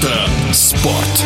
Мотоспорт.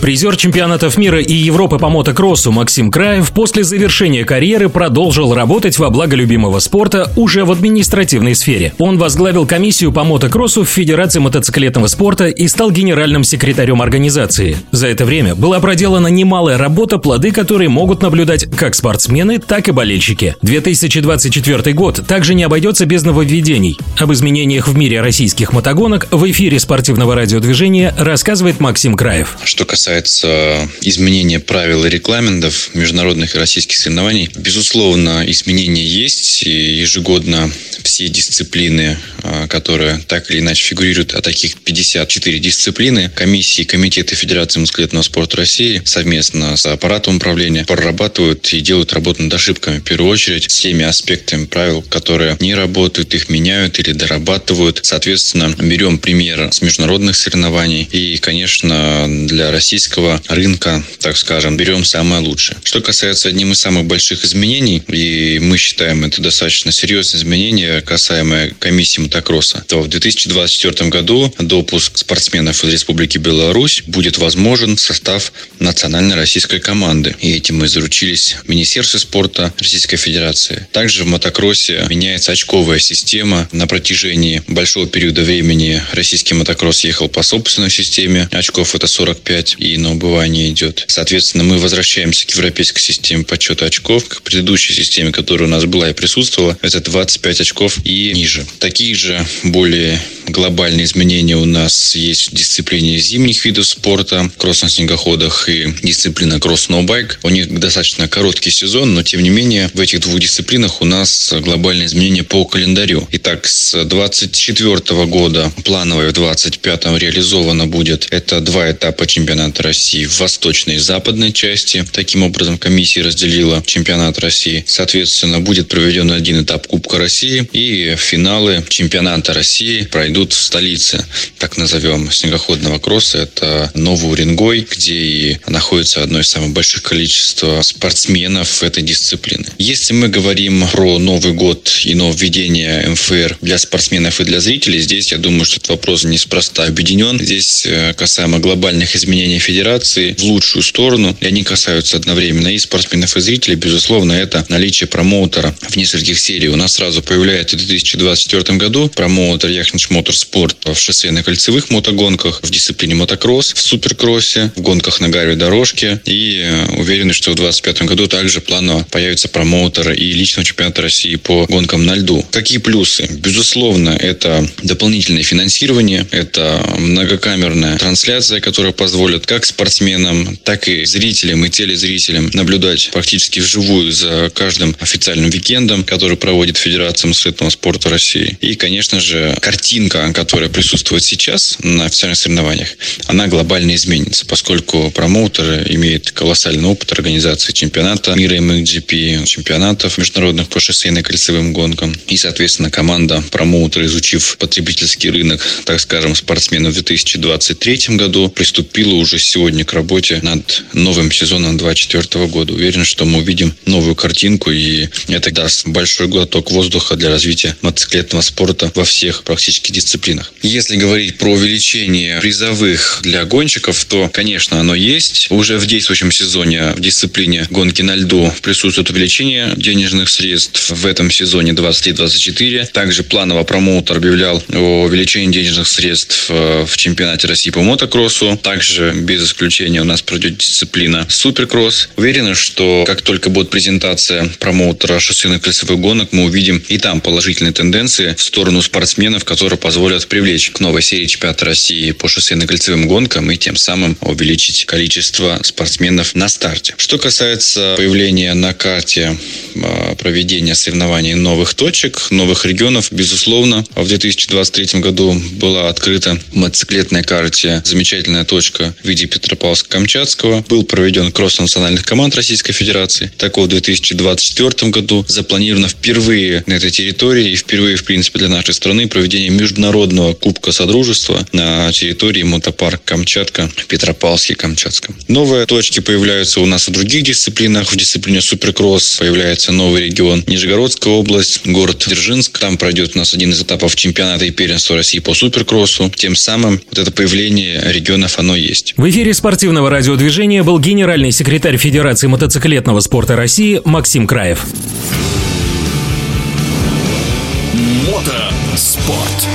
Призер чемпионатов мира и Европы по мотокроссу Максим Краев после завершения карьеры продолжил работать во благо любимого спорта уже в административной сфере. Он возглавил комиссию по мотокроссу в Федерации мотоциклетного спорта и стал генеральным секретарем организации. За это время была проделана немалая работа, плоды которой могут наблюдать как спортсмены, так и болельщики. 2024 год также не обойдется без нововведений. Об изменениях в мире российских мотогонок в эфире спортивного радиодвижения рассказывает Максим Краев. Что касается касается изменения правил и регламентов международных и российских соревнований, безусловно, изменения есть. И ежегодно все дисциплины, а, которые так или иначе фигурируют, а таких 54 дисциплины, комиссии комитеты Федерации мотоциклетного спорта России совместно с аппаратом управления прорабатывают и делают работу над ошибками. В первую очередь, с теми аспектами правил, которые не работают, их меняют или дорабатывают. Соответственно, берем пример с международных соревнований и, конечно, для российских российского рынка, так скажем, берем самое лучшее. Что касается одним из самых больших изменений, и мы считаем это достаточно серьезное изменение, касаемое комиссии мотокросса, то в 2024 году допуск спортсменов из Республики Беларусь будет возможен в состав национальной российской команды. И этим мы заручились в Министерстве спорта Российской Федерации. Также в мотокроссе меняется очковая система. На протяжении большого периода времени российский мотокросс ехал по собственной системе. Очков это 45. И на убывание идет. Соответственно, мы возвращаемся к европейской системе подсчета очков, к предыдущей системе, которая у нас была и присутствовала. Это 25 очков и ниже. Такие же более глобальные изменения у нас есть в дисциплине зимних видов спорта, кросс на снегоходах и дисциплина кросс-сноубайк. У них достаточно короткий сезон, но тем не менее в этих двух дисциплинах у нас глобальные изменения по календарю. Итак, с 24 года плановое в 25 реализовано будет. Это два этапа чемпионата России в восточной и западной части. Таким образом, комиссия разделила чемпионат России. Соответственно, будет проведен один этап Кубка России и финалы чемпионата России пройдут в столице, так назовем, снегоходного кросса. Это Новый Уренгой, где и находится одно из самых больших количеств спортсменов этой дисциплины. Если мы говорим про Новый год и нововведение МФР для спортсменов и для зрителей, здесь, я думаю, что этот вопрос неспроста объединен. Здесь э, касаемо глобальных изменений федерации в лучшую сторону. И они касаются одновременно и спортсменов, и зрителей. Безусловно, это наличие промоутера в нескольких сериях. У нас сразу появляется в 2024 году промоутер Яхнич Мотор моторспорт в шоссейно-кольцевых мотогонках, в дисциплине мотокросс, в суперкроссе, в гонках на гаревой дорожке. И э, уверены, что в 2025 году также планово появится промоутер и личного чемпионата России по гонкам на льду. Какие плюсы? Безусловно, это дополнительное финансирование, это многокамерная трансляция, которая позволит как спортсменам, так и зрителям и телезрителям наблюдать практически вживую за каждым официальным викендом, который проводит Федерация мотоциклетного спорта России. И, конечно же, картинка которая присутствует сейчас на официальных соревнованиях, она глобально изменится, поскольку промоутер имеет колоссальный опыт организации чемпионата мира MXGP, чемпионатов международных по шоссейно кольцевым гонкам. И, соответственно, команда промоутера, изучив потребительский рынок, так скажем, спортсменов в 2023 году, приступила уже сегодня к работе над новым сезоном 2024 года. Уверен, что мы увидим новую картинку, и это даст большой глоток воздуха для развития мотоциклетного спорта во всех практически дисциплинах. Если говорить про увеличение призовых для гонщиков, то, конечно, оно есть. Уже в действующем сезоне в дисциплине гонки на льду присутствует увеличение денежных средств в этом сезоне 23-24. Также планово промоутер объявлял о увеличении денежных средств э, в чемпионате России по мотокроссу. Также без исключения у нас пройдет дисциплина суперкросс. Уверены, что как только будет презентация промоутера шоссейных колесовых гонок, мы увидим и там положительные тенденции в сторону спортсменов, которые позволят привлечь к новой серии чемпионата России по шоссейно-кольцевым гонкам и тем самым увеличить количество спортсменов на старте. Что касается появления на карте а, проведения соревнований новых точек, новых регионов, безусловно, в 2023 году была открыта в мотоциклетной карте замечательная точка в виде Петропавловска-Камчатского был проведен кросс национальных команд Российской Федерации. Так вот, в 2024 году запланировано впервые на этой территории и впервые, в принципе, для нашей страны проведение международного Кубка Содружества на территории мотопарк Камчатка в Петропавловске-Камчатском. Новые точки появляются у нас в других дисциплинах. В дисциплине суперкросс появляется новый регион Нижегородская область, город Дзержинск. Там пройдет у нас один из этапов чемпионата и первенства России по суперкроссу. Тем самым вот это появление регионов, оно есть. В эфире спортивного радиодвижения был генеральный секретарь Федерации мотоциклетного спорта России Максим Краев. Мотоспорт.